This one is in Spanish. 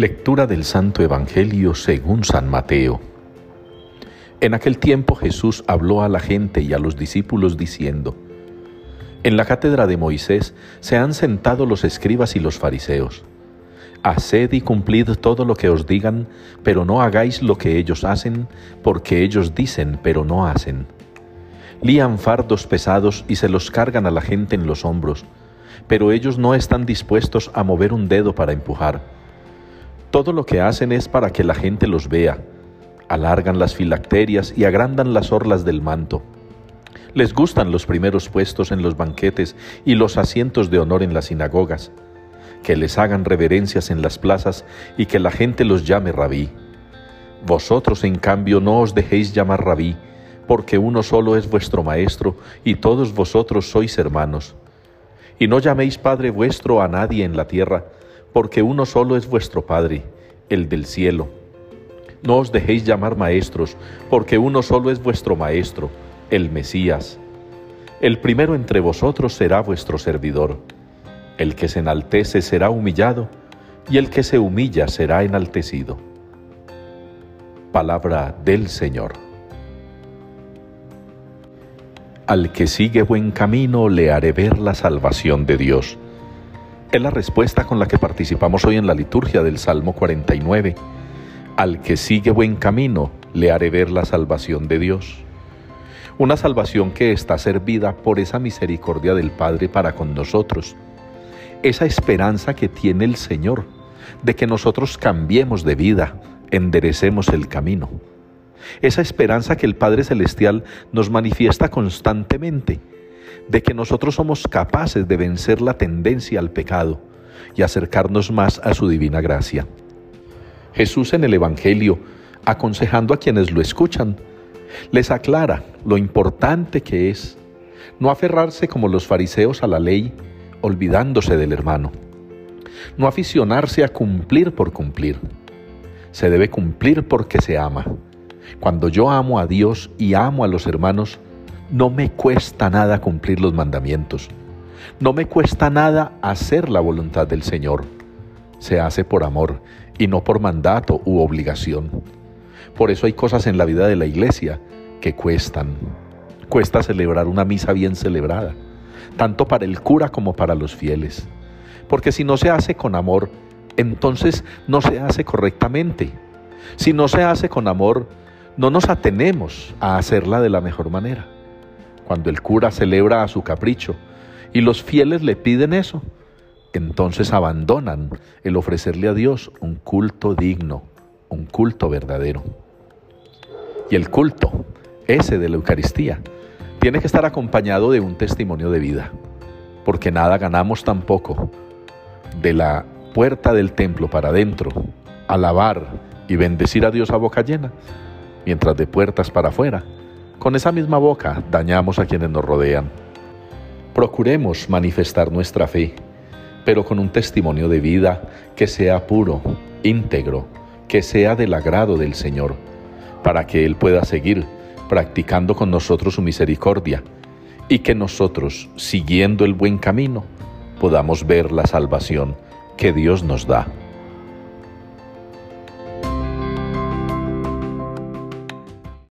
Lectura del Santo Evangelio según San Mateo. En aquel tiempo Jesús habló a la gente y a los discípulos diciendo, En la cátedra de Moisés se han sentado los escribas y los fariseos. Haced y cumplid todo lo que os digan, pero no hagáis lo que ellos hacen, porque ellos dicen, pero no hacen. Lían fardos pesados y se los cargan a la gente en los hombros, pero ellos no están dispuestos a mover un dedo para empujar. Todo lo que hacen es para que la gente los vea. Alargan las filacterias y agrandan las orlas del manto. Les gustan los primeros puestos en los banquetes y los asientos de honor en las sinagogas que les hagan reverencias en las plazas y que la gente los llame rabí. Vosotros, en cambio, no os dejéis llamar rabí, porque uno solo es vuestro maestro y todos vosotros sois hermanos. Y no llaméis Padre vuestro a nadie en la tierra, porque uno solo es vuestro Padre, el del cielo. No os dejéis llamar maestros, porque uno solo es vuestro Maestro, el Mesías. El primero entre vosotros será vuestro servidor. El que se enaltece será humillado, y el que se humilla será enaltecido. Palabra del Señor. Al que sigue buen camino le haré ver la salvación de Dios. Es la respuesta con la que participamos hoy en la liturgia del Salmo 49. Al que sigue buen camino le haré ver la salvación de Dios. Una salvación que está servida por esa misericordia del Padre para con nosotros esa esperanza que tiene el Señor de que nosotros cambiemos de vida, enderecemos el camino. Esa esperanza que el Padre Celestial nos manifiesta constantemente, de que nosotros somos capaces de vencer la tendencia al pecado y acercarnos más a su divina gracia. Jesús en el Evangelio, aconsejando a quienes lo escuchan, les aclara lo importante que es no aferrarse como los fariseos a la ley, olvidándose del hermano. No aficionarse a cumplir por cumplir. Se debe cumplir porque se ama. Cuando yo amo a Dios y amo a los hermanos, no me cuesta nada cumplir los mandamientos. No me cuesta nada hacer la voluntad del Señor. Se hace por amor y no por mandato u obligación. Por eso hay cosas en la vida de la iglesia que cuestan. Cuesta celebrar una misa bien celebrada tanto para el cura como para los fieles. Porque si no se hace con amor, entonces no se hace correctamente. Si no se hace con amor, no nos atenemos a hacerla de la mejor manera. Cuando el cura celebra a su capricho y los fieles le piden eso, entonces abandonan el ofrecerle a Dios un culto digno, un culto verdadero. Y el culto, ese de la Eucaristía, tiene que estar acompañado de un testimonio de vida, porque nada ganamos tampoco de la puerta del templo para adentro, alabar y bendecir a Dios a boca llena, mientras de puertas para afuera, con esa misma boca dañamos a quienes nos rodean. Procuremos manifestar nuestra fe, pero con un testimonio de vida que sea puro, íntegro, que sea del agrado del Señor, para que Él pueda seguir practicando con nosotros su misericordia, y que nosotros, siguiendo el buen camino, podamos ver la salvación que Dios nos da.